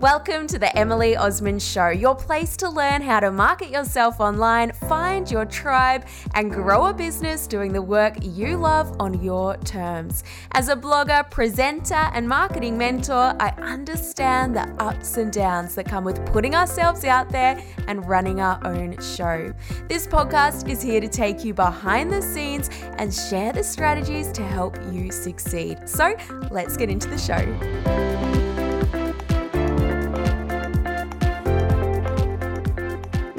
Welcome to the Emily Osmond Show, your place to learn how to market yourself online, find your tribe, and grow a business doing the work you love on your terms. As a blogger, presenter, and marketing mentor, I understand the ups and downs that come with putting ourselves out there and running our own show. This podcast is here to take you behind the scenes and share the strategies to help you succeed. So let's get into the show.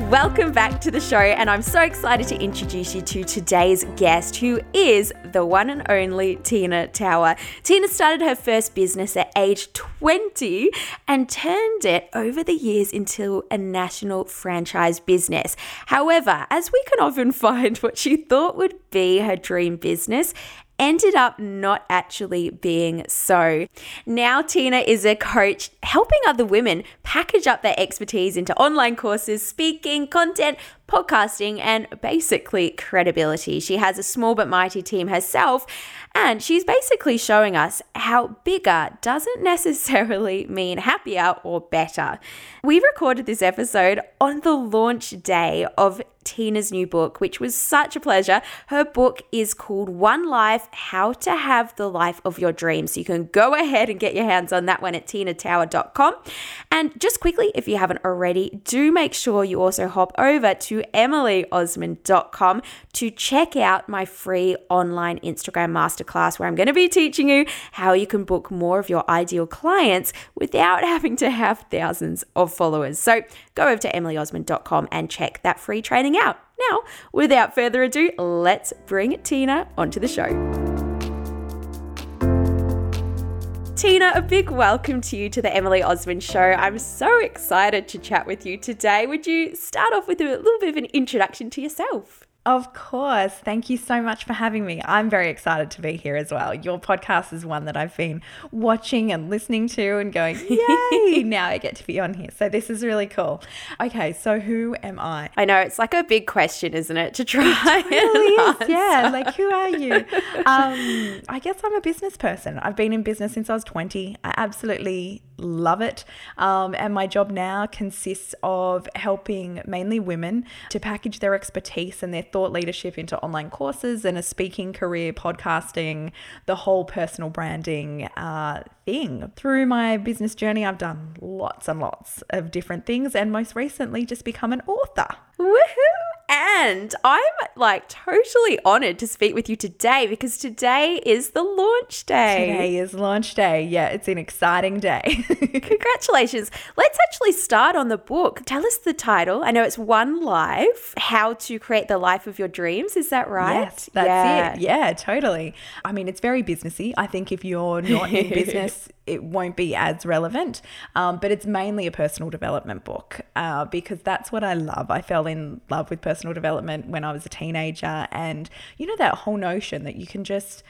Welcome back to the show, and I'm so excited to introduce you to today's guest, who is the one and only Tina Tower. Tina started her first business at age 20 and turned it over the years into a national franchise business. However, as we can often find, what she thought would be her dream business ended up not actually being so. Now, Tina is a coach helping other women package up their expertise into online courses, speaking, content, podcasting, and basically credibility. She has a small but mighty team herself, and she's basically showing us how bigger doesn't necessarily mean happier or better. We recorded this episode on the launch day of Tina's new book, which was such a pleasure. Her book is called One Life How to Have the Life of Your Dreams. So you can go ahead and get your hands on that one at tinatower.com. And just quickly, if you haven't already, do make sure you also hop over to emilyosmond.com to check out my free online Instagram masterclass where I'm going to be teaching you how you can book more of your ideal clients without having to have thousands of followers. So go over to emilyosmond.com and check that free training out. Now, without further ado, let's bring Tina onto the show. Tina, a big welcome to you to the Emily Osmond Show. I'm so excited to chat with you today. Would you start off with a little bit of an introduction to yourself? Of course. Thank you so much for having me. I'm very excited to be here as well. Your podcast is one that I've been watching and listening to and going, yay, now I get to be on here. So this is really cool. Okay, so who am I? I know it's like a big question, isn't it, to try it really is. Yeah, like who are you? Um, I guess I'm a business person. I've been in business since I was 20. I absolutely love it. Um, and my job now consists of helping mainly women to package their expertise and their thought leadership into online courses and a speaking career, podcasting, the whole personal branding uh, thing. Through my business journey, I've done lots and lots of different things, and most recently, just become an author. Woohoo! And I'm like totally honored to speak with you today because today is the launch day. Today is launch day. Yeah, it's an exciting day. Congratulations. Let's actually start on the book. Tell us the title. I know it's One Life How to Create the Life of Your Dreams. Is that right? Yes, that's yeah. it. Yeah, totally. I mean, it's very businessy. I think if you're not in business, it won't be as relevant. Um, but it's mainly a personal development book uh, because that's what I love. I fell in love with personal development when I was a teenager. And you know, that whole notion that you can just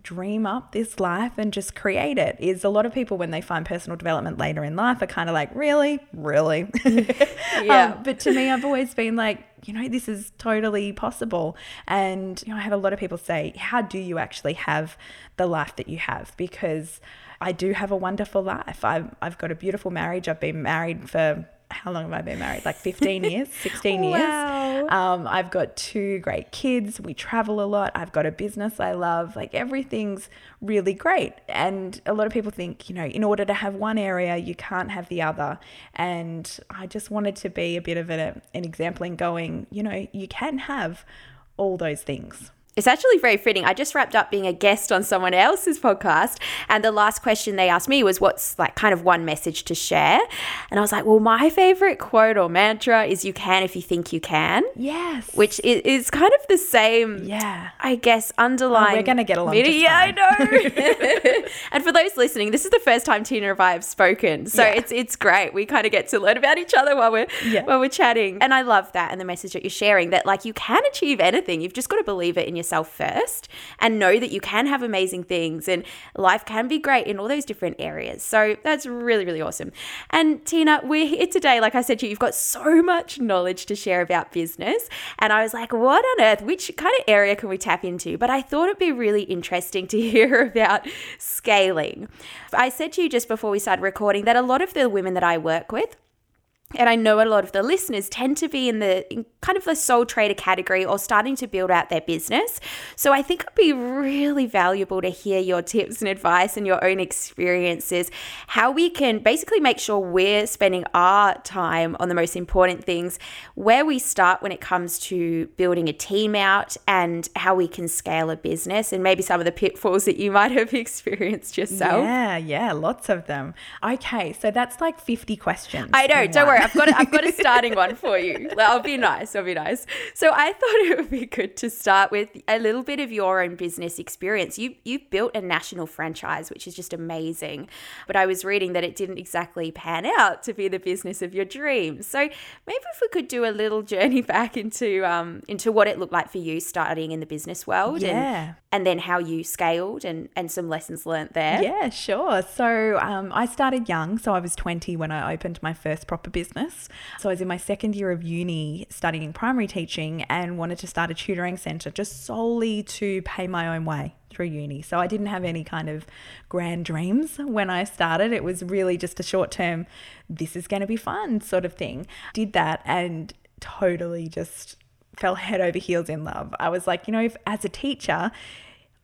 dream up this life and just create it is a lot of people when they find personal development later in life are kind of like really really yeah um, but to me i've always been like you know this is totally possible and you know i have a lot of people say how do you actually have the life that you have because I do have a wonderful life. I've, I've got a beautiful marriage. I've been married for how long have I been married? Like 15 years, 16 years. Wow. Um, I've got two great kids. We travel a lot. I've got a business I love. Like everything's really great. And a lot of people think, you know, in order to have one area, you can't have the other. And I just wanted to be a bit of a, an example in going, you know, you can have all those things it's actually very fitting. I just wrapped up being a guest on someone else's podcast, and the last question they asked me was, What's like kind of one message to share? And I was like, Well, my favorite quote or mantra is, You can if you think you can. Yes. Which is kind of the same, yeah. I guess, underlying. Oh, we're going to get along. yeah, I know. and for those listening, this is the first time Tina and I have spoken. So yeah. it's it's great. We kind of get to learn about each other while we're, yeah. while we're chatting. And I love that and the message that you're sharing that, like, you can achieve anything. You've just got to believe it in your yourself first and know that you can have amazing things and life can be great in all those different areas. So that's really, really awesome. And Tina, we're here today. Like I said to you, you've got so much knowledge to share about business. And I was like, what on earth? Which kind of area can we tap into? But I thought it'd be really interesting to hear about scaling. I said to you just before we started recording that a lot of the women that I work with, and I know a lot of the listeners tend to be in the in kind of the sole trader category or starting to build out their business. So I think it'd be really valuable to hear your tips and advice and your own experiences, how we can basically make sure we're spending our time on the most important things, where we start when it comes to building a team out, and how we can scale a business, and maybe some of the pitfalls that you might have experienced yourself. Yeah, yeah, lots of them. Okay, so that's like 50 questions. I know, don't worry. I've got a, I've got a starting one for you. I'll be nice. I'll be nice. So I thought it would be good to start with a little bit of your own business experience. You you built a national franchise, which is just amazing. But I was reading that it didn't exactly pan out to be the business of your dreams. So maybe if we could do a little journey back into um into what it looked like for you starting in the business world, Yeah. and and then how you scaled and and some lessons learned there. Yeah, sure. So um, I started young. So I was 20 when I opened my first proper business. So I was in my second year of uni studying primary teaching and wanted to start a tutoring centre just solely to pay my own way through uni. So I didn't have any kind of grand dreams when I started. It was really just a short term, this is going to be fun sort of thing. Did that and totally just fell head over heels in love. I was like, you know, if as a teacher,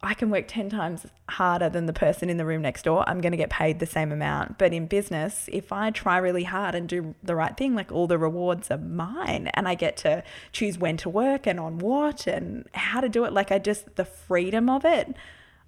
I can work 10 times harder than the person in the room next door. I'm going to get paid the same amount. But in business, if I try really hard and do the right thing, like all the rewards are mine and I get to choose when to work and on what and how to do it. Like I just, the freedom of it,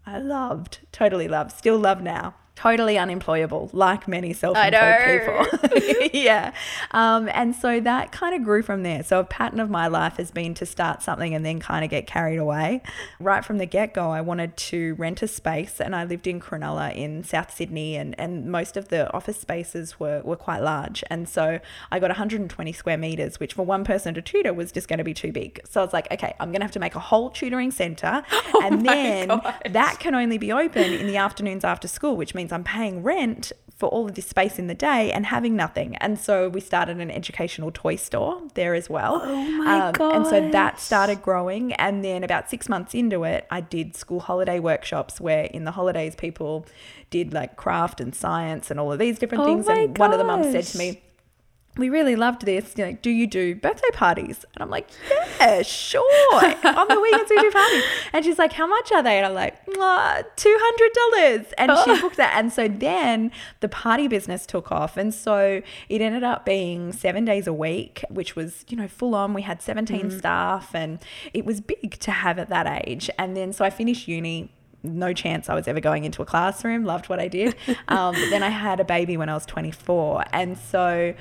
I loved, totally loved, still love now. Totally unemployable, like many self-employed people. yeah. Um, and so that kind of grew from there. So a pattern of my life has been to start something and then kind of get carried away. Right from the get-go, I wanted to rent a space and I lived in Cronulla in South Sydney and, and most of the office spaces were, were quite large. And so I got 120 square meters, which for one person to tutor was just going to be too big. So I was like, okay, I'm going to have to make a whole tutoring center. and then gosh. that can only be open in the afternoons after school, which means I'm paying rent for all of this space in the day and having nothing. And so we started an educational toy store there as well. Oh my god! And so that started growing. And then about six months into it, I did school holiday workshops where in the holidays people did like craft and science and all of these different Oh things. and one of the mums said to me, we really loved this. You know, do you do birthday parties? And I'm like, yeah, sure. On the weekends we do parties. And she's like, how much are they? And I'm like, two hundred dollars. And she booked that. And so then the party business took off, and so it ended up being seven days a week, which was you know full on. We had 17 staff, and it was big to have at that age. And then so I finished uni no chance I was ever going into a classroom. Loved what I did. Um, but then I had a baby when I was 24. And so,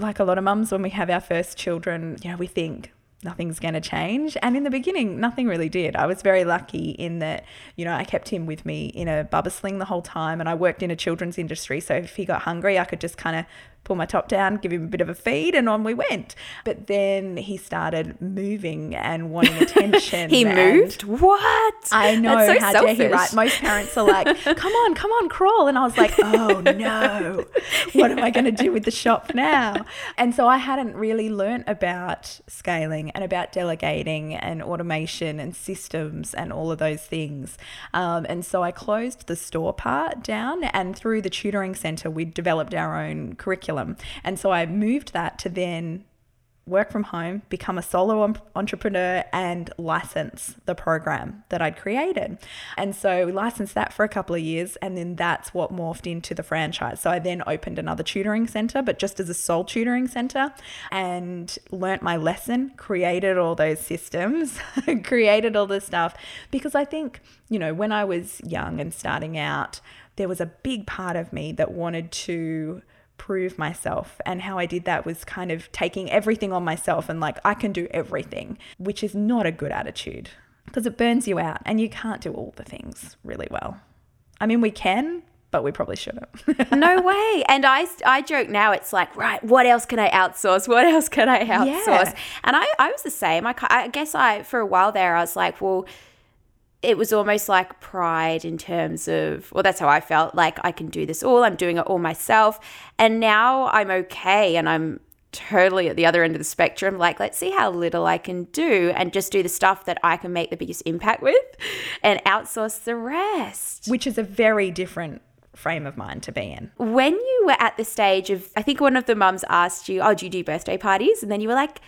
like a lot of mums, when we have our first children, you know, we think nothing's going to change. And in the beginning, nothing really did. I was very lucky in that, you know, I kept him with me in a bubba sling the whole time. And I worked in a children's industry. So if he got hungry, I could just kind of pull my top down, give him a bit of a feed, and on we went. But then he started moving and wanting attention. He moved? What? I know. That's so how selfish. dare he, right? Most parents are like, come on, come on, crawl. And I was like, oh no, what am I going to do with the shop now? And so I hadn't really learnt about scaling and about delegating and automation and systems and all of those things. Um, and so I closed the store part down, and through the tutoring center, we developed our own curriculum. And so I moved that to then work from home, become a solo entrepreneur, and license the program that I'd created. And so we licensed that for a couple of years, and then that's what morphed into the franchise. So I then opened another tutoring center, but just as a sole tutoring center, and learnt my lesson, created all those systems, created all this stuff, because I think, you know, when I was young and starting out, there was a big part of me that wanted to prove myself. And how I did that was kind of taking everything on myself and like, I can do everything, which is not a good attitude because it burns you out and you can't do all the things really well. I mean, we can, but we probably shouldn't. no way. And I, I joke now, it's like, right, what else can I outsource? What else can I outsource? Yeah. And I, I was the same. I, I guess I, for a while there, I was like, well, it was almost like pride in terms of, well, that's how I felt like I can do this all. I'm doing it all myself. And now I'm okay and I'm, totally at the other end of the spectrum. Like, let's see how little I can do and just do the stuff that I can make the biggest impact with and outsource the rest. Which is a very different frame of mind to be in. When you were at the stage of, I think one of the mums asked you, Oh, do you do birthday parties? And then you were like,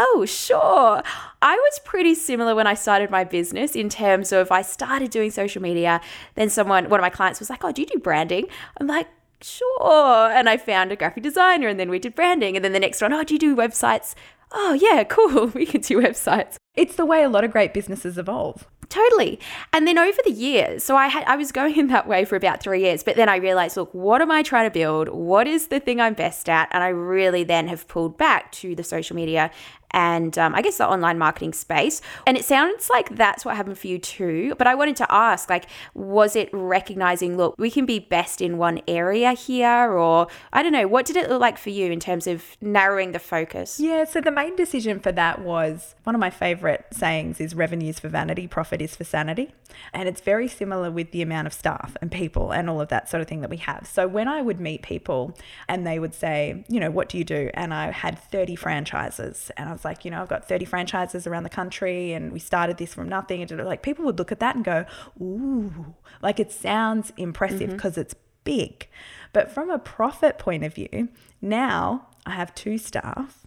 Oh, sure. I was pretty similar when I started my business in terms of I started doing social media. Then someone, one of my clients was like, Oh, do you do branding? I'm like, Sure. And I found a graphic designer and then we did branding. And then the next one, Oh, do you do websites? Oh, yeah, cool. We can do websites. It's the way a lot of great businesses evolve. Totally. And then over the years, so I had I was going in that way for about 3 years, but then I realized, look, what am I trying to build? What is the thing I'm best at? And I really then have pulled back to the social media and um, I guess the online marketing space. And it sounds like that's what happened for you too. But I wanted to ask, like, was it recognizing, look, we can be best in one area here, or I don't know, what did it look like for you in terms of narrowing the focus? Yeah, so the main decision for that was one of my favorite sayings is revenues for vanity, profit is for sanity. And it's very similar with the amount of staff and people and all of that sort of thing that we have. So when I would meet people and they would say, you know, what do you do? And I had 30 franchises and I was like, you know, I've got 30 franchises around the country and we started this from nothing. And like people would look at that and go, ooh, like it sounds impressive because mm-hmm. it's big. But from a profit point of view, now I have two staff.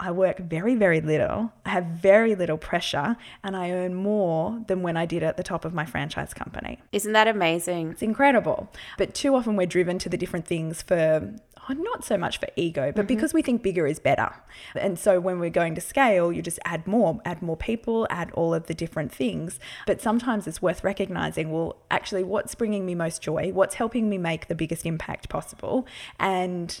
I work very, very little. I have very little pressure and I earn more than when I did at the top of my franchise company. Isn't that amazing? It's incredible. But too often we're driven to the different things for not so much for ego, but mm-hmm. because we think bigger is better. And so when we're going to scale, you just add more, add more people, add all of the different things. But sometimes it's worth recognizing, well, actually, what's bringing me most joy? What's helping me make the biggest impact possible? And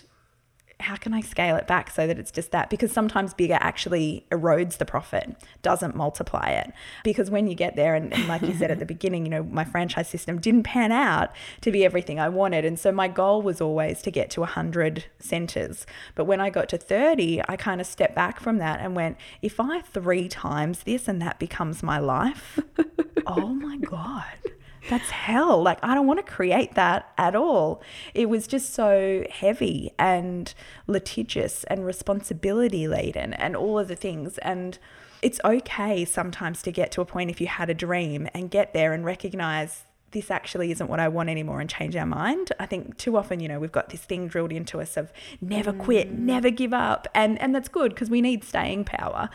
how can I scale it back so that it's just that? Because sometimes bigger actually erodes the profit, doesn't multiply it. Because when you get there, and, and like you said at the beginning, you know, my franchise system didn't pan out to be everything I wanted. And so my goal was always to get to 100 centers. But when I got to 30, I kind of stepped back from that and went, if I three times this and that becomes my life, oh my God that's hell. Like, I don't want to create that at all. It was just so heavy and litigious and responsibility laden and all of the things. And it's okay sometimes to get to a point if you had a dream and get there and recognize this actually isn't what I want anymore and change our mind. I think too often, you know, we've got this thing drilled into us of never quit, mm. never give up. And and that's good because we need staying power.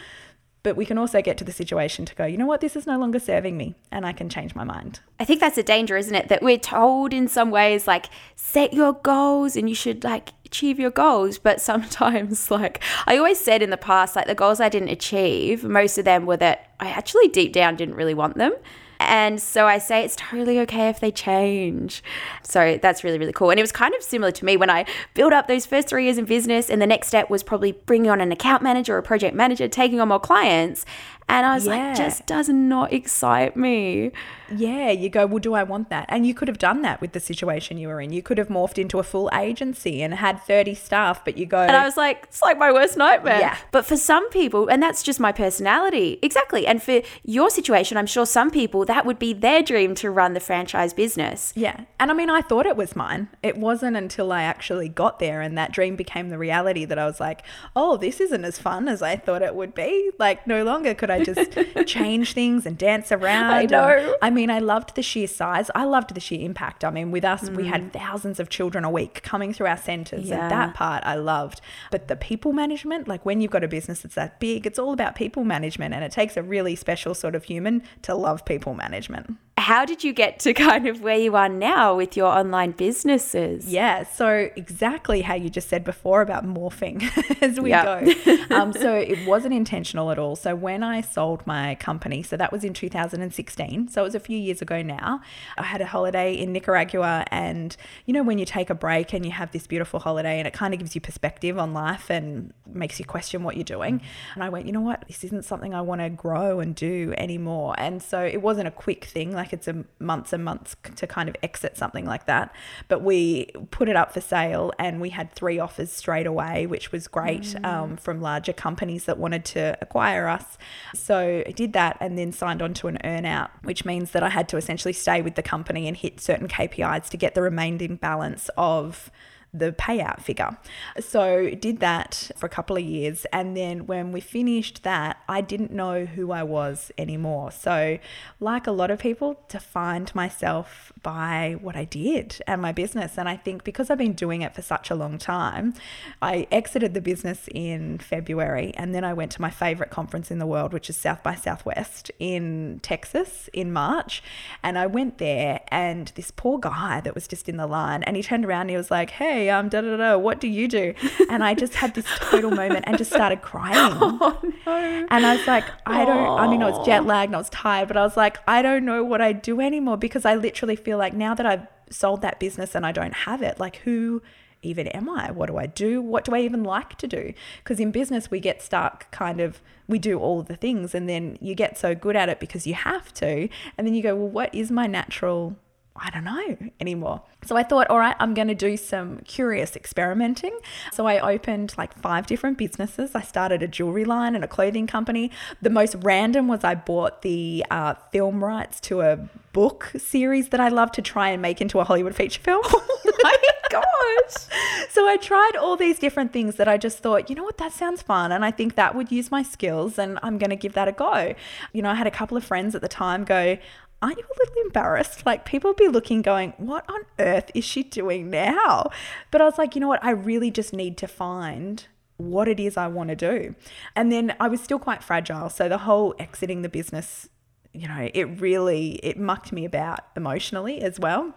But we can also get to the situation to go, you know what, this is no longer serving me and I can change my mind. I think that's a danger, isn't it? That we're told in some ways, like, set your goals and you should, like, achieve your goals. But sometimes, like, I always said in the past, like, the goals I didn't achieve, most of them were that I actually deep down didn't really want them. And so I say it's totally okay if they change. So that's really, really cool. And it was kind of similar to me when I built up those first three years in business. And the next step was probably bringing on an account manager or a project manager, taking on more clients. And I was yeah. like, just does not excite me. Yeah, you go, well, do I want that? And you could have done that with the situation you were in. You could have morphed into a full agency and had 30 staff, but you go. And I was like, it's like my worst nightmare. Yeah. But for some people, and that's just my personality. Exactly. And for your situation, I'm sure some people, that would be their dream to run the franchise business. Yeah. And I mean, I thought it was mine. It wasn't until I actually got there and that dream became the reality that I was like, oh, this isn't as fun as I thought it would be. Like, no longer could I just change things and dance around. I know. I mean, I loved the sheer size. I loved the sheer impact. I mean, with us, mm. we had mm. thousands of children a week coming through our centers. Yeah. And that part I loved. But the people management, like when you've got a business that's that big, it's all about people management. And it takes a really special sort of human to love people management how did you get to kind of where you are now with your online businesses? Yeah, so exactly how you just said before about morphing as we yep. go. Um, so it wasn't intentional at all. So when I sold my company, so that was in 2016, so it was a few years ago now, I had a holiday in Nicaragua. And you know, when you take a break and you have this beautiful holiday and it kind of gives you perspective on life and makes you question what you're doing. And I went, you know what, this isn't something I want to grow and do anymore. And so it wasn't a quick thing. Like it's a months and months to kind of exit something like that. But we put it up for sale and we had three offers straight away, which was great mm. um, from larger companies that wanted to acquire us. So I did that and then signed on to an earnout, which means that I had to essentially stay with the company and hit certain KPIs to get the remaining balance of the payout figure. So did that for a couple of years and then when we finished that, I didn't know who I was anymore. So like a lot of people, defined myself by what I did and my business and I think because I've been doing it for such a long time, I exited the business in February and then I went to my favorite conference in the world which is South by Southwest in Texas in March and I went there and this poor guy that was just in the line and he turned around and he was like, "Hey, um, da da da, what do you do? And I just had this total moment and just started crying. Oh, no. And I was like, I don't, I mean, I was jet lagged and I was tired, but I was like, I don't know what I do anymore because I literally feel like now that I've sold that business and I don't have it, like who even am I? What do I do? What do I even like to do? Because in business, we get stuck kind of, we do all the things and then you get so good at it because you have to. And then you go, well, what is my natural I don't know anymore. So I thought, all right, I'm going to do some curious experimenting. So I opened like five different businesses. I started a jewelry line and a clothing company. The most random was I bought the uh, film rights to a book series that I love to try and make into a Hollywood feature film. Oh my gosh. so I tried all these different things that I just thought, you know what, that sounds fun. And I think that would use my skills and I'm going to give that a go. You know, I had a couple of friends at the time go, aren't you a little embarrassed? Like people would be looking, going, what on earth is she doing now? But I was like, you know what? I really just need to find what it is I want to do. And then I was still quite fragile. So the whole exiting the business, you know, it really, it mucked me about emotionally as well.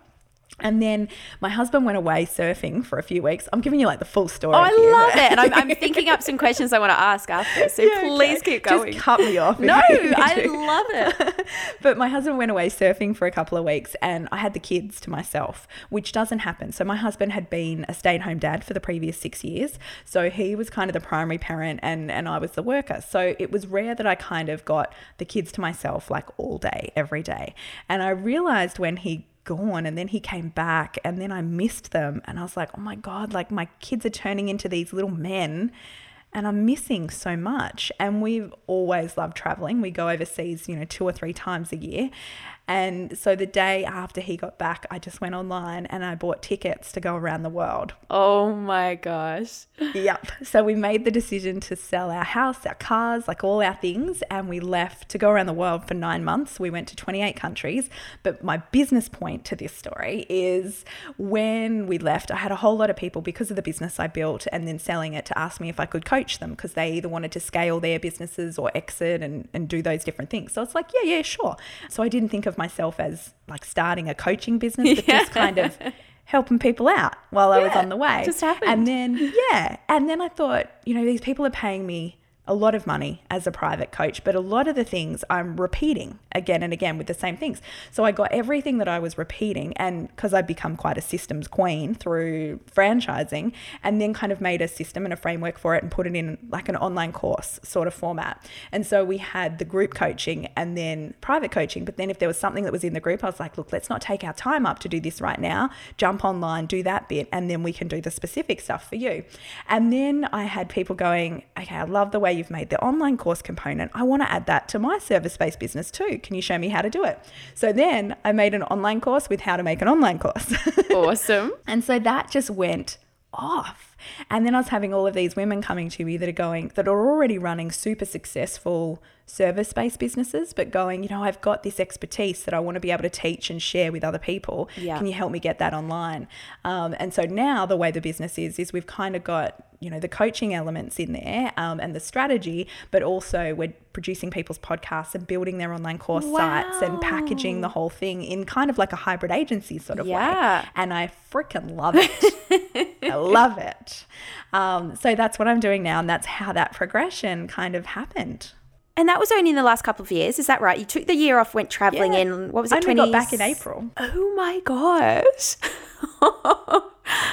And then my husband went away surfing for a few weeks. I'm giving you like the full story. Oh, I here. love it. And I'm, I'm, thinking up some questions I want to ask after. So yeah, please okay. keep going. Just cut me off. No, I love it. but my husband went away surfing for a couple of weeks and I had the kids to myself, which doesn't happen. So my husband had been a stay at home dad for the previous six years. So he was kind of the primary parent and, and I was the worker. So it was rare that I kind of got the kids to myself like all day, every day. And I realized when he gone and then he came back and then I missed them and I was like, "Oh my god, like my kids are turning into these little men." And I'm missing so much. And we've always loved traveling. We go overseas, you know, two or three times a year. And so the day after he got back, I just went online and I bought tickets to go around the world. Oh my gosh. Yep. So we made the decision to sell our house, our cars, like all our things, and we left to go around the world for nine months. We went to 28 countries. But my business point to this story is when we left, I had a whole lot of people because of the business I built and then selling it to ask me if I could coach them because they either wanted to scale their businesses or exit and, and do those different things. So it's like, yeah, yeah, sure. So I didn't think of myself as like starting a coaching business, but yeah. just kind of helping people out while yeah, I was on the way. Just happened. And then, yeah. And then I thought, you know, these people are paying me a lot of money as a private coach, but a lot of the things I'm repeating again and again with the same things. So I got everything that I was repeating, and because I've become quite a systems queen through franchising, and then kind of made a system and a framework for it and put it in like an online course sort of format. And so we had the group coaching and then private coaching. But then if there was something that was in the group, I was like, look, let's not take our time up to do this right now. Jump online, do that bit, and then we can do the specific stuff for you. And then I had people going, okay, I love the way you've made the online course component. I want to add that to my service based business too. Can you show me how to do it? So then I made an online course with how to make an online course. Awesome. and so that just went off. And then I was having all of these women coming to me that are going, that are already running super successful service based businesses, but going, you know, I've got this expertise that I want to be able to teach and share with other people. Yeah. Can you help me get that online? Um, and so now the way the business is, is we've kind of got, you know, the coaching elements in there um, and the strategy, but also we're producing people's podcasts and building their online course wow. sites and packaging the whole thing in kind of like a hybrid agency sort of yeah. way. And I freaking love it. I love it. Um, so that's what I'm doing now. And that's how that progression kind of happened. And that was only in the last couple of years, is that right? You took the year off, went traveling yeah. in. What was it? I 20... got back in April. Oh my gosh,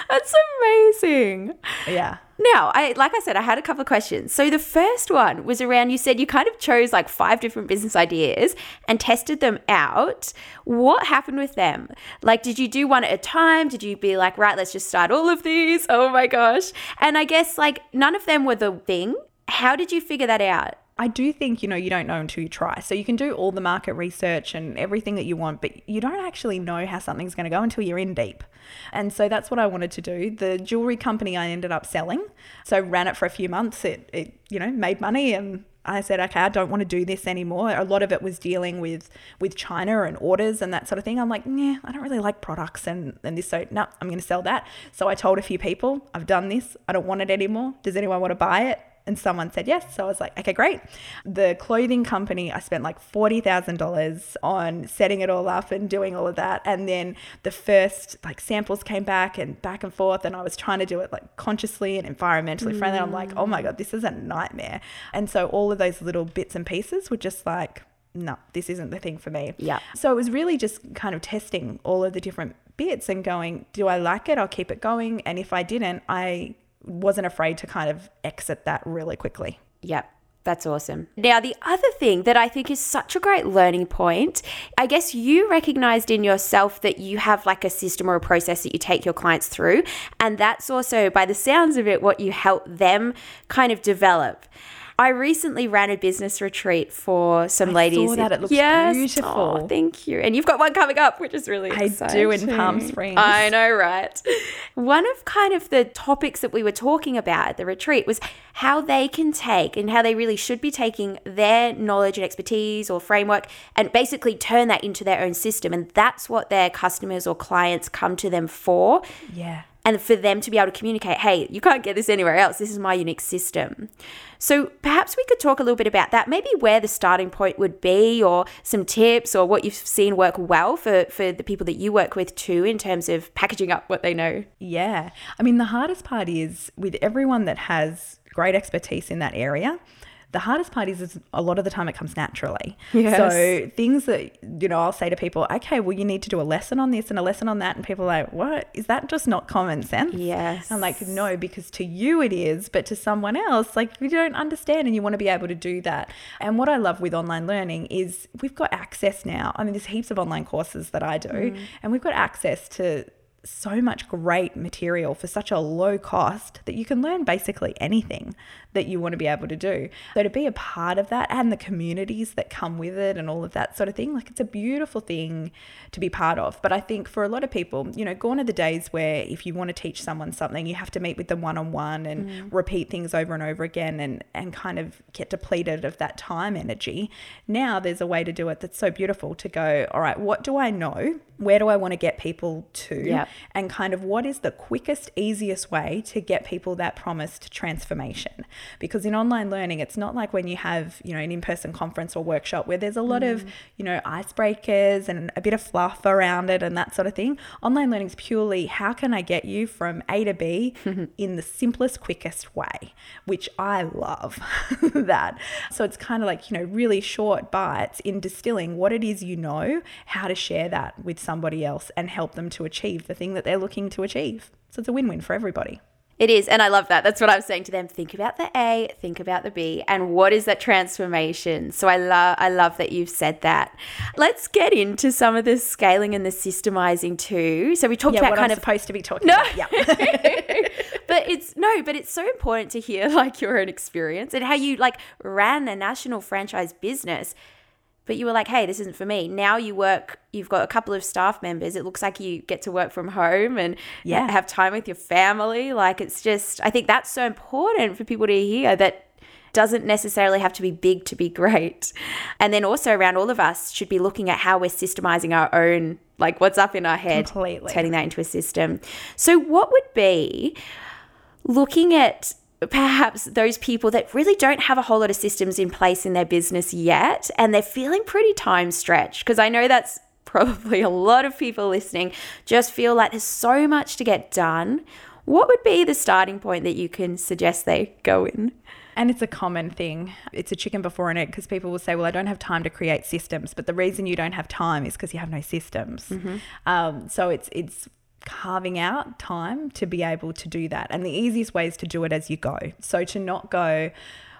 that's amazing. Yeah. Now, I like I said, I had a couple of questions. So the first one was around. You said you kind of chose like five different business ideas and tested them out. What happened with them? Like, did you do one at a time? Did you be like, right, let's just start all of these? Oh my gosh! And I guess like none of them were the thing. How did you figure that out? I do think, you know, you don't know until you try. So you can do all the market research and everything that you want, but you don't actually know how something's going to go until you're in deep. And so that's what I wanted to do. The jewelry company I ended up selling. So ran it for a few months. It, it you know, made money and I said, okay, I don't want to do this anymore. A lot of it was dealing with with China and orders and that sort of thing. I'm like, yeah, I don't really like products and, and this. So no, I'm going to sell that. So I told a few people, I've done this. I don't want it anymore. Does anyone want to buy it? And someone said yes. So I was like, okay, great. The clothing company, I spent like $40,000 on setting it all up and doing all of that. And then the first like samples came back and back and forth. And I was trying to do it like consciously and environmentally friendly. I'm like, oh my God, this is a nightmare. And so all of those little bits and pieces were just like, no, this isn't the thing for me. Yeah. So it was really just kind of testing all of the different bits and going, do I like it? I'll keep it going. And if I didn't, I wasn't afraid to kind of exit that really quickly. Yep. That's awesome. Now, the other thing that I think is such a great learning point, I guess you recognized in yourself that you have like a system or a process that you take your clients through. And that's also, by the sounds of it, what you help them kind of develop. I recently ran a business retreat for some I ladies. saw that. It looks yes. Oh, beautiful. Oh, thank you. And you've got one coming up, which is really I exciting. do in Palm Springs. I know, right? One of kind of the topics that we were talking about at the retreat was how they can take and how they really should be taking their knowledge and expertise or framework and basically turn that into their own system. And that's what their customers or clients come to them for Yeah. And for them to be able to communicate, hey, you can't get this anywhere else. This is my unique system. So perhaps we could talk a little bit about that, maybe where the starting point would be, or some tips, or what you've seen work well for, for the people that you work with too, in terms of packaging up what they know. Yeah. I mean, the hardest part is with everyone that has great expertise in that area. The hardest part is, is a lot of the time it comes naturally. Yes. So things that, you know, I'll say to people, okay, well, you need to do a lesson on this and a lesson on that. And people are like, what? Is that just not common sense? Yes. I'm like, no, because to you it is, but to someone else, like you don't understand and you want to be able to do that. And what I love with online learning is we've got access now. I mean, there's heaps of online courses that I do, mm. and we've got access to so much great material for such a low cost that you can learn basically anything that you want to be able to do. So to be a part of that and the communities that come with it and all of that sort of thing, like it's a beautiful thing to be part of. But I think for a lot of people, you know, gone are the days where if you want to teach someone something, you have to meet with them one on one and mm. repeat things over and over again and and kind of get depleted of that time energy. Now there's a way to do it that's so beautiful to go, all right, what do I know? Where do I want to get people to? Yep. and kind of what is the quickest, easiest way to get people that promised transformation. Because in online learning, it's not like when you have, you know, an in person conference or workshop where there's a lot of, mm. you know, icebreakers and a bit of fluff around it and that sort of thing. Online learning is purely how can I get you from A to B in the simplest, quickest way, which I love that. So it's kind of like, you know, really short bites in distilling what it is you know, how to share that with somebody else and help them to achieve the thing that they're looking to achieve. So it's a win win for everybody. It is, and I love that. That's what I'm saying to them. Think about the A, think about the B, and what is that transformation? So I love I love that you've said that. Let's get into some of the scaling and the systemizing too. So we talked Yeah, about kind I'm of supposed to be talking No. about. Yeah. but it's no, but it's so important to hear like your own experience and how you like ran a national franchise business. But you were like, hey, this isn't for me. Now you work, you've got a couple of staff members. It looks like you get to work from home and Yeah. have time with your family. Like, it's just, I think that's so important for people to hear that doesn't necessarily have to be big to be great. And then also around all of us should be looking at how we're systemizing our own, like what's up in our head, Completely. turning that into a system. So, what would be looking at perhaps those people that really don't have a whole lot of systems in place in their business yet and they're feeling pretty time stretched because I know that's probably a lot of people listening just feel like there's so much to get done. What would be the starting point that you can suggest they go in? And it's a common thing. It's a chicken before an egg because people will say, Well, I don't have time to create systems. But the reason you don't have time is because you have no systems. Um, so it's, it's, carving out time to be able to do that. And the easiest way is to do it as you go. So to not go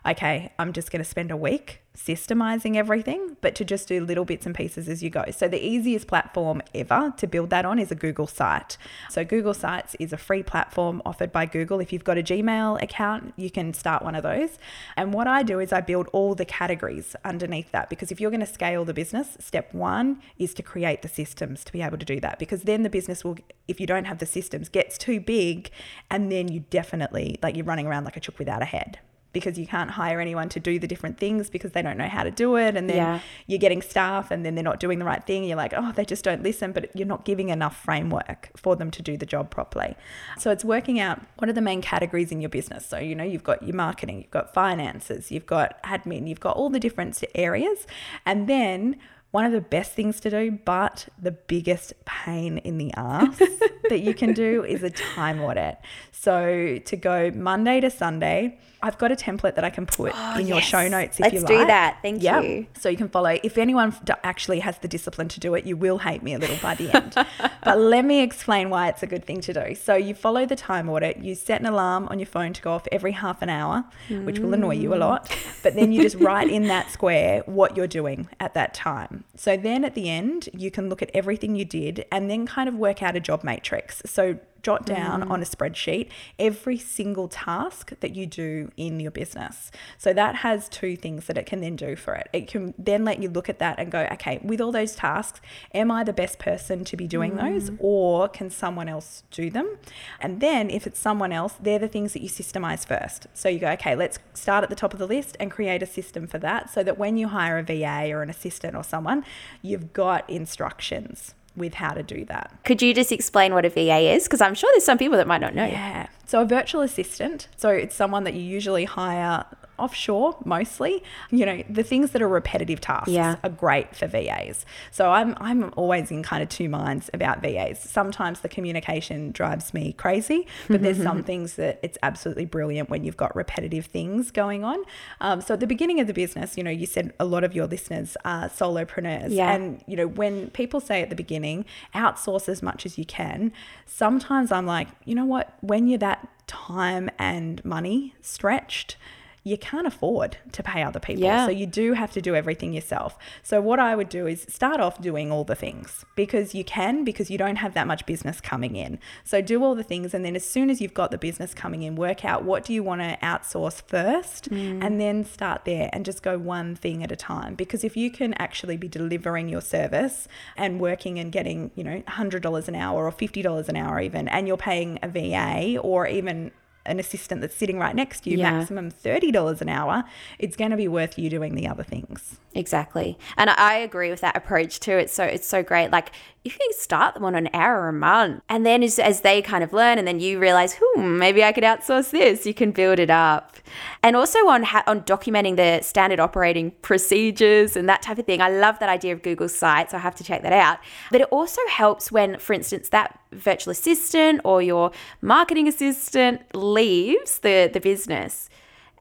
okay, I'm just going to spend a week systemizing everything, but to just do little bits and pieces as you go. So, the easiest platform ever to build that on is a Google site. So, Google Sites is a free platform offered by Google. If you've got a Gmail account, you can start one of those. And what I do is I build all the categories underneath that because if you're going to scale the business, step one is to create the systems to be able to do that because then the business will, if you don't have the systems, gets too big and then you definitely, like, you're running around like a chook without a head because you can't hire anyone to do the different things because they don't know how to do it. And then yeah. you're getting staff and then they're not doing the right thing. You're like, oh, they just don't listen, but you're not giving enough framework for them to do the job properly. So it's working out what are the main categories in your business. So, you know, you've got your marketing, you've got finances, you've got admin, you've got all the different areas. And then one of the best things to do, but the biggest pain in the ass that you can do is a time audit. So to go Monday to Sunday, I've got a template that I can put oh, in your yes. show notes if Let's you like. Let's do that. Thank yep. you. So you can follow. If anyone actually has the discipline to do it, you will hate me a little by the end. but let me explain why it's a good thing to do. So you follow the time audit. You set an alarm on your phone to go off every half an hour, mm. which will annoy you a lot. But then you just write in that square what you're doing at that time. So then at the end, you can look at everything you did and then kind of work out a job matrix. So jot down mm. on a spreadsheet every single task that you do in your business. So that has two things that it can then do for it. It can then let you look at that and go, okay, with all those tasks, am I the best person to be doing mm. those or can someone else do them? And then if it's someone else, they're the things that you systemize first. So you go, okay, let's start at the top of the list and create a system for that so that when you hire a VA or an assistant or someone, you've got instructions with how to do that. Could you just explain what a VA is? Because I'm sure there's some people that might not know. Yeah. So a virtual assistant, so it's someone that you usually hire offshore mostly. You know, the things that are repetitive tasks yeah. are great for VAs. So I'm I'm always in kind of two minds about VAs. Sometimes the communication drives me crazy, but there's some things that it's absolutely brilliant when you've got repetitive things going on. Um, so at the beginning of the business, you know, you said a lot of your listeners are solopreneurs, yeah. and you know when people say at the beginning, outsource as much as you can. Sometimes I'm like, you know what? When you're that time and money stretched you can't afford to pay other people. Yeah. So you do have to do everything yourself. So what I would do is start off doing all the things because you can because you don't have that much business coming in. So do all the things and then as soon as you've got the business coming in, work out what do you want to outsource first mm. and then start there and just go one thing at a time because if you can actually be delivering your service and working and getting, you know, $100 an hour or $50 an hour even and you're paying a VA or even an assistant that's sitting right next to you, yeah. maximum $30 an hour, it's going to be worth you doing the other things. Exactly. And I agree with that approach too. It's so it's so great. Like you can start them on an hour a month. And then as, as they kind of learn and then you realize, hmm, maybe I could outsource this, you can build it up. And also on ha- on documenting the standard operating procedures and that type of thing. I love that idea of Google Sites. I have to check that out. But it also helps when, for instance, that virtual assistant or your marketing assistant leaves the, the business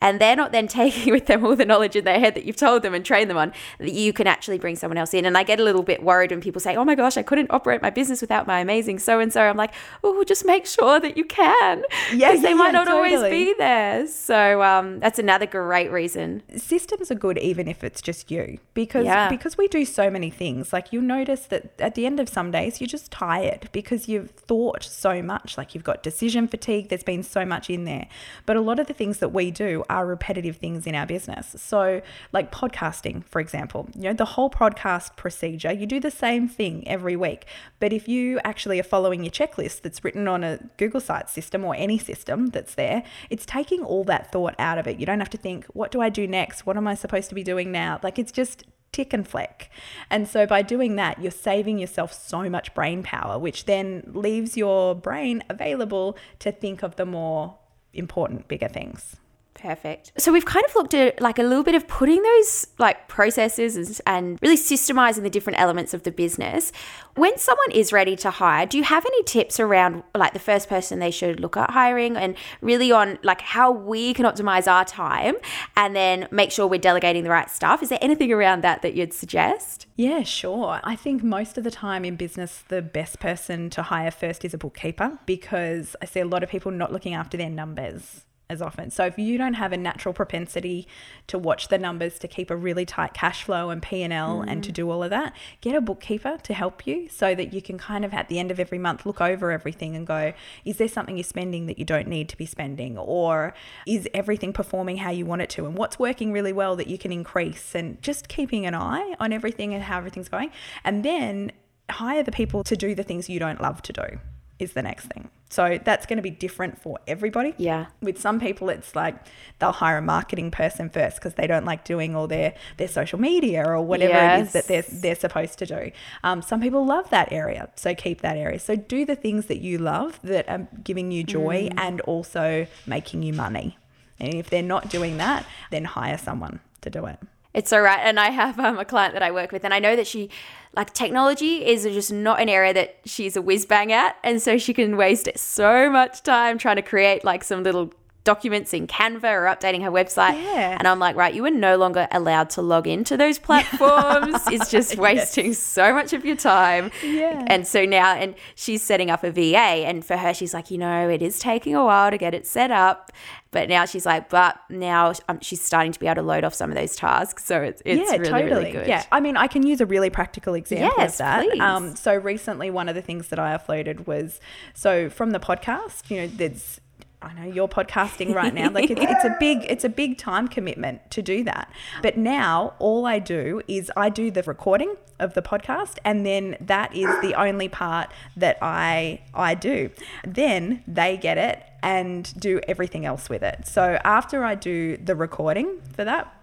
and they're not then taking with them all the knowledge in their head that you've told them and trained them on, that you can actually bring someone else in. And I get a little bit worried when people say, oh my gosh, I couldn't operate my business without my amazing so and so. I'm like, oh, just make sure that you can. Yes, they yeah, might not totally. always be there. So um, that's another great reason. Systems are good even if it's just you because yeah. because we do so many things. Like you'll notice that at the end of some days you're just tired because you've thought so much. Like you've got decision fatigue. There's been so much in there. But a lot of the things that we do are repetitive things in our business. So, like podcasting, for example, you know, the whole podcast procedure, you do the same thing every week. But if you actually are following your checklist that's written on a Google Site system or any system that's there, it's taking all that thought out of it. You don't have to think, what do I do next? What am I supposed to be doing now? Like, it's just tick and flick. And so by doing that, you're saving yourself so much brain power, which then leaves your brain available to think of the more important, bigger things. Perfect. So we've kind of looked at like a little bit of putting those like processes and really systemizing the different elements of the business. When someone is ready to hire, do you have any tips around like the first person they should look at hiring and really on like how we can optimize our time and then make sure we're delegating the right stuff? Is there anything around that that you'd suggest? Yeah, sure. I think most of the time in business, the best person to hire first is a bookkeeper because I see a lot of people not looking after their numbers as often. So if you don't have a natural propensity to watch the numbers, to keep a really tight cash flow and P&L and to mm. do all of that, get a bookkeeper to help you so that you can kind of at the end of every month look over everything and go, is there something you're spending that you don't need to be spending? Or is everything performing how you want it to? And what's working really well that you can increase? And just keeping an eye on everything and how everything's going. And then hire the people to do the things you don't love to do is the next thing. So that's going to be different for everybody. Yeah. With some people, it's like they'll hire a marketing person first because they don't like doing all their their social media or whatever it is that they're they're supposed to do. Um, some people love that area, so keep that area. So do the things that you love that are giving you joy Mm. and also making you money. And if they're not doing that, then hire someone to do it. It's all right. And I have um, a client that I work with, and I know that she, like, technology is just not an area that she's a whiz bang at. And so she can waste so much time trying to create, like, some little documents in Canva or updating her website. Yeah. And I'm like, right, you are no longer allowed to log into those platforms. it's just wasting so much of your time. Yeah. And so now, and she's setting up a VA. And for her, she's like, you know, it is taking a while to get it set up. But now she's like, but now um, she's starting to be able to load off some of those tasks. So it's, it's yeah, really, totally. really good. Yeah, I mean, I can use a really practical example Yes, of that. Um, so recently, one of the things that I uploaded was so from the podcast. You know, there's I know you're podcasting right now. Like it's, it's a big, it's a big time commitment to do that. But now all I do is I do the recording of the podcast, and then that is the only part that I I do. Then they get it and do everything else with it. So after I do the recording for that,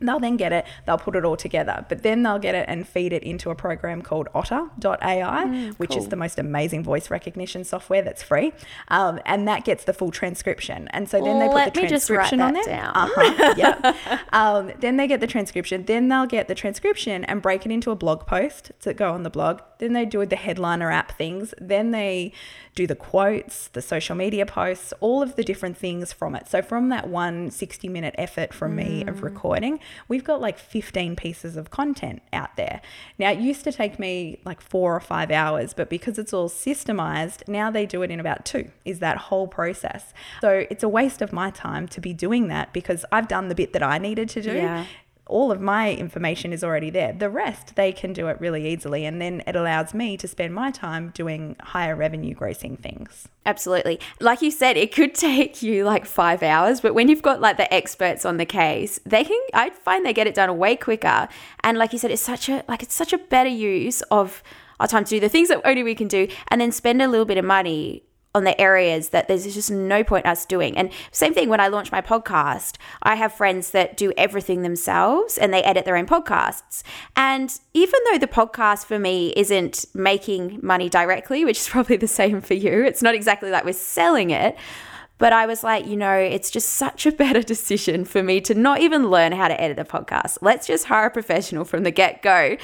They'll then get it, they'll put it all together, but then they'll get it and feed it into a program called otter.ai, which is the most amazing voice recognition software that's free. Um, and that gets the full transcription. And so then they put Let the me transcription on there. down. Uh-huh, yeah. um, then they get the transcription. Then they'll get the transcription and break it into a blog post to go on the blog. Then they do the headliner app things. Then they do the quotes, the social media posts, all of the different things from it. So from that one 60 minute effort from me Mm. of recording, we've got like 15 pieces of content out there. Now it used to take me like four or five hours, but because it's all systemized, now they do it in about two, is that whole process. So it's a waste of my time to be doing that because I've done the bit that I needed to do Yeah. All of my information is already there. The rest, they can do it really easily. And then it allows me to spend my time doing higher revenue grossing things. Absolutely. Like you said, it could take you like five hours, but when you've got like the experts on the case, they can, I find they get it done way quicker. And like you said, it's such a, like, it's such a better use of our time to do the things that only we can do and then spend a little bit of money on the areas that there's just no point us doing. And same thing when I launch my podcast, I have friends that do everything themselves and they edit their own podcasts. And even though the podcast for me isn't making money directly, which is probably the same for you, it's not exactly like we're selling it. But I was like, you know, it's just such a better decision for me to not even learn how to edit a podcast. Let's just hire a professional from the get go.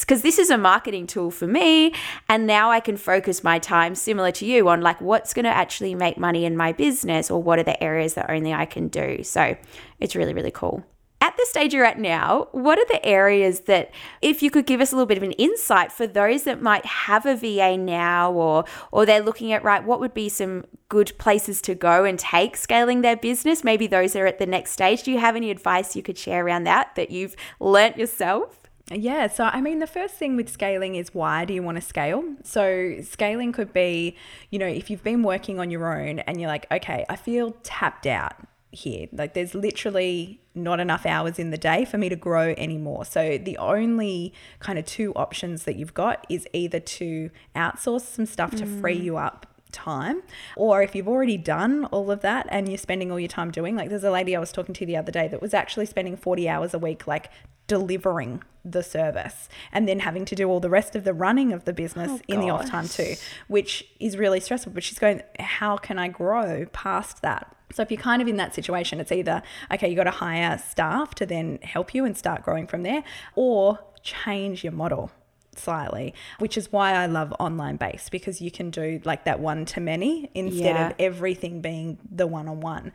Because this is a marketing tool for me. And now I can focus my time, similar to you, on like what's going to actually make money in my business or what are the areas that only I can do. So it's really, really cool. At the stage you're at now, what are the areas that, if you could give us a little bit of an insight for those that might have a VA now, or or they're looking at right, what would be some good places to go and take scaling their business? Maybe those are at the next stage. Do you have any advice you could share around that that you've learnt yourself? Yeah, so I mean, the first thing with scaling is why do you want to scale? So, scaling could be, you know, if you've been working on your own and you're like, okay, I feel tapped out here. Like, there's literally not enough hours in the day for me to grow anymore. So, the only kind of two options that you've got is either to outsource some stuff to free mm. you up time or if you've already done all of that and you're spending all your time doing like there's a lady I was talking to the other day that was actually spending 40 hours a week like delivering the service and then having to do all the rest of the running of the business oh, in the off time too which is really stressful but she's going how can I grow past that so if you're kind of in that situation it's either okay you got to hire staff to then help you and start growing from there or change your model slightly, which is why I love online based because you can do like that one to many instead Yeah. of everything being the one on one.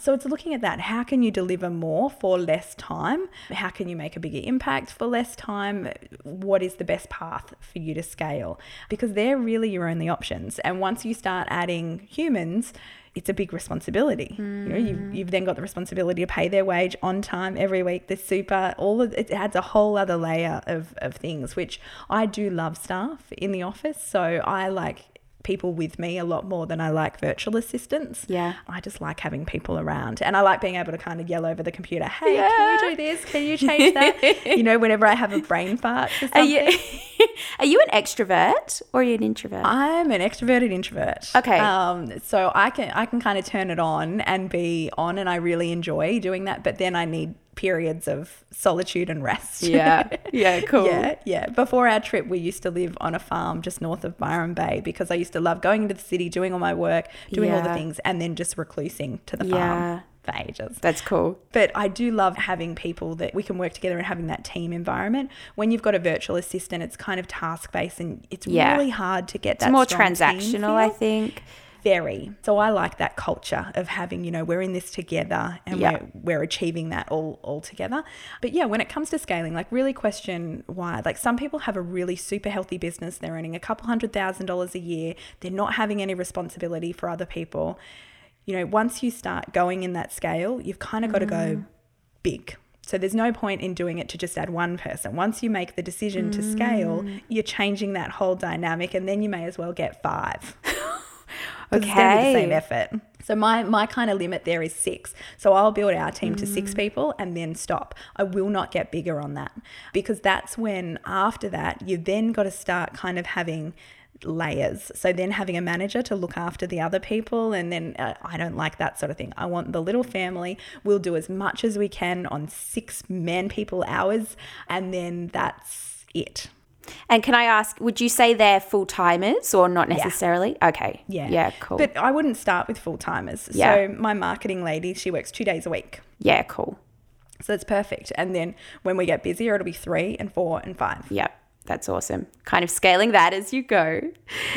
So it's looking at that. How can you deliver more for less time? How can you make a bigger impact for less time? What is the best path for you to scale? Because they're really your only options. And once you start adding humans, it's a big responsibility. You know, you've, mm. you've then got the responsibility to pay their wage on time every week, the super, all of it adds a whole other layer of, of things, which I do love staff in the office. So I like people with me a lot more than I like virtual assistants. Yeah. I just like having people around and I like being able to kind of yell over the computer, hey, Yeah. can you do this? Can you change that? you know, whenever I have a brain fart or Are you, are you an extrovert or are you an introvert? I'm an extroverted introvert. Okay. Um, so I can I can kind of turn it on and be on, and I really enjoy doing that. But then I need periods of solitude and rest. yeah. Yeah, cool. Yeah, yeah. Before our trip, we used to live on a farm just north of Byron Bay because I used to love going into the city, doing all my work, doing all the things, and then just reclusing to the Yeah. farm for ages. That's cool. But I do love having people that we can work together and having that team environment. When you've got a virtual assistant, it's kind of task based and it's Yeah. really hard to get that It's more strong team transactional, I think. Very. So I like that culture of having, you know, we're in this together and Yeah. we're, we're achieving that all, all together. But yeah, when it comes to scaling, like really question why. Like some people have a really super healthy business. They're earning a couple hundred thousand dollars a year. They're not having any responsibility for other people. You know, once you start going in that scale, you've kind of got to go mm. big. So there's no point in doing it to just add one person. Once you make the decision to scale, mm. you're changing that whole dynamic and then you may as well get five. 'Cause It's going to be the same effort. So my my kind of limit there is six. So I'll build our team to six people and then stop. I will not get bigger on that because that's when after that you then got to start kind of having layers. So then having a manager to look after the other people and then uh, I don't like that sort of thing. I want the little family. We'll do as much as we can on six man people hours and then that's it. And can I ask, would you say they're full timers or not necessarily? Okay. Yeah. Yeah, cool. But I wouldn't start with full timers. Yeah. So my marketing lady, she works 2 days a week. yeah, cool. So it's perfect. And then when we get busier, it'll be three and four and five. Yep. That's awesome. Kind of scaling that as you go.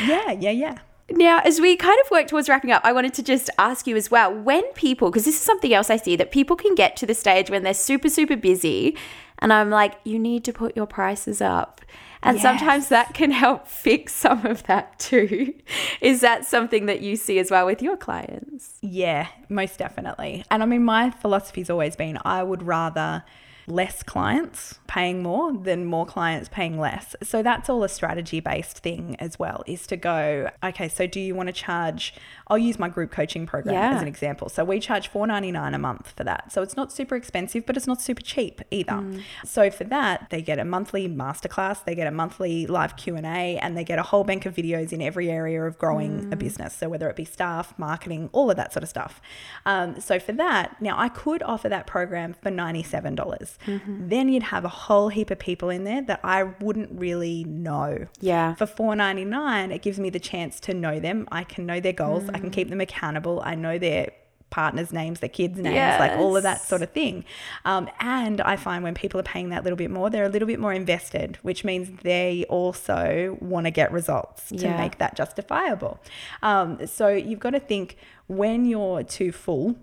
Yeah, yeah, yeah. Now, as we kind of work towards wrapping up, I wanted to just ask you as well when people, because this is something else I see that people can get to the stage when they're super, super busy. And I'm like, you need to put your prices up. And sometimes that can help fix some of that too. Is that something that you see as well with your clients? Yeah, most definitely. And I mean, my philosophy's always been I would rather less clients paying more than more clients paying less. So that's all a strategy based thing as well is to go, okay, so do you want to charge I'll use my group coaching program Yeah. as an example. So we charge $4.99 a month for that. So it's not super expensive, but it's not super cheap either. So for that, they get a monthly masterclass, they get a monthly live Q&A, and they get a whole bank of videos in every area of growing a business. So whether it be staff, marketing, all of that sort of stuff. Um, so for that, now I could offer that program for $97. Dollars Then you'd have a whole heap of people in there that I wouldn't really know. Yeah. For four ninety nine, it gives me the chance to know them. I can know their goals. I can keep them accountable. I know their partners' names, their kids' names, like all of that sort of thing. Um, and I find when people are paying that little bit more, they're a little bit more invested, which means they also want to get results to Yeah. make that justifiable. Um, so you've got to think when you're too full,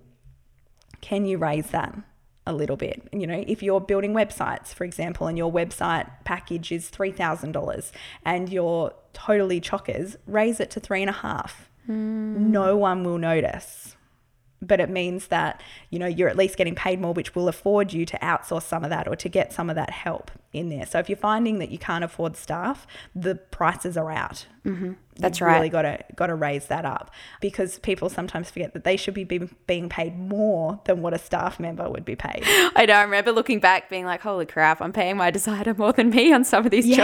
can you raise that a little bit? You know, if you're building websites, for example, and your website package is three thousand dollars, and you're totally chockers, raise it to three and a half. Hmm. No one will notice. But it means that, you know, you're at least getting paid more, which will afford you to outsource some of that or to get some of that help in there. So if you're finding that you can't afford staff, the prices are out. Mm-hmm. That's You've right. Really got to got to raise that up because people sometimes forget that they should be being, being paid more than what a staff member would be paid. I know. I remember looking back, being like, "Holy crap! I'm paying my designer more than me on some of these Yeah.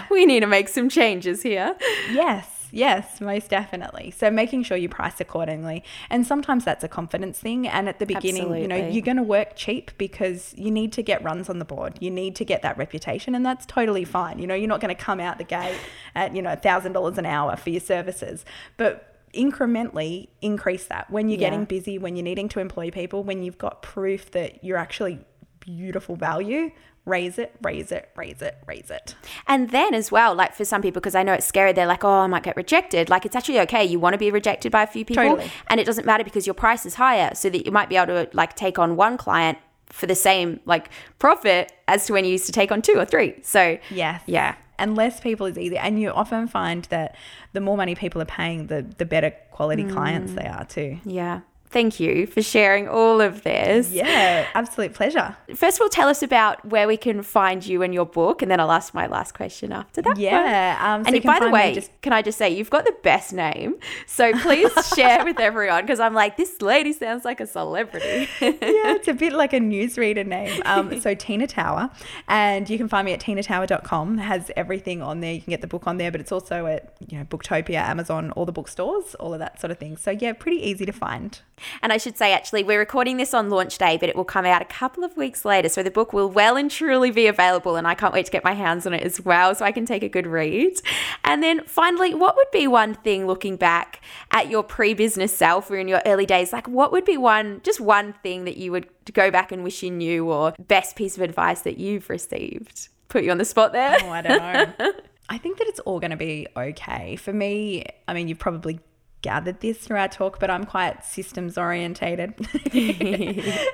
jobs. We need to make some changes here." yes, yes, most definitely. So making sure you price accordingly, and sometimes that's a confidence thing. And at the beginning, you know, you're going to work cheap because you need to get runs on the board. You need to get that reputation, and that's totally fine. You know, you're not going to come out the gate at you know thousand dollars an hour for your services, but incrementally increase that when you're Yeah. getting busy, when you're needing to employ people, when you've got proof that you're actually beautiful value. Raise it, raise it, raise it, raise it. And then as well, like for some people, because I know it's scary, they're like, oh, I might get rejected. Like it's actually okay. You want to be rejected by a few people. Totally. And it doesn't matter because your price is higher. So that you might be able to like take on one client for the same like profit as to when you used to take on two or three. So Yes. yeah. and less people is easier. And you often find that the more money people are paying, the the better quality mm. clients they are too. Yeah. Thank you for sharing all of this. Yeah, absolute pleasure. First of all, tell us about where we can find you and your book, and then I'll ask my last question after that. Yeah. Um, so and by the way, just- can I just say you've got the best name, so please share with everyone because I'm like this lady sounds like a celebrity. yeah, it's a bit like a newsreader name. Um, so Tina Tower, and you can find me at tinatower.com. It has everything on there. You can get the book on there, but it's also at you know Booktopia, Amazon, all the bookstores, all of that sort of thing. So yeah, pretty easy to find. And I should say, actually, we're recording this on launch day, but it will come out a couple of weeks later. So the book will well and truly be available. And I can't wait to get my hands on it as well so I can take a good read. And then finally, what would be one thing looking back at your pre business self or in your early days? Like, what would be one, just one thing that you would go back and wish you knew or best piece of advice that you've received? Put you on the spot there. Oh, I don't know. I think that it's all going to be okay. For me, I mean, you've probably gathered this through our talk, but I'm quite systems orientated,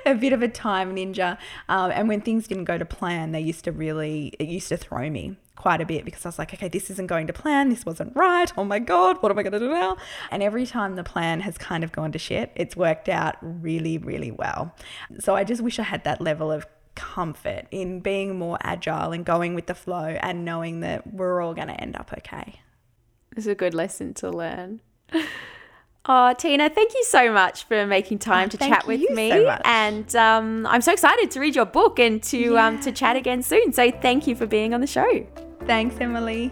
a bit of a time ninja. Um, and when things didn't go to plan, they used to really, it used to throw me quite a bit because I was like, okay, this isn't going to plan. This wasn't right. Oh my God, what am I going to do now? And every time the plan has kind of gone to shit, it's worked out really, really well. So I just wish I had that level of comfort in being more agile and going with the flow and knowing that we're all going to end up okay. It's a good lesson to learn. Oh, Tina, thank you so much for making time Oh, to chat with you me. so much. And um, I'm so excited to read your book and to um, to chat again soon. So thank you for being on the show. Thanks, Emily.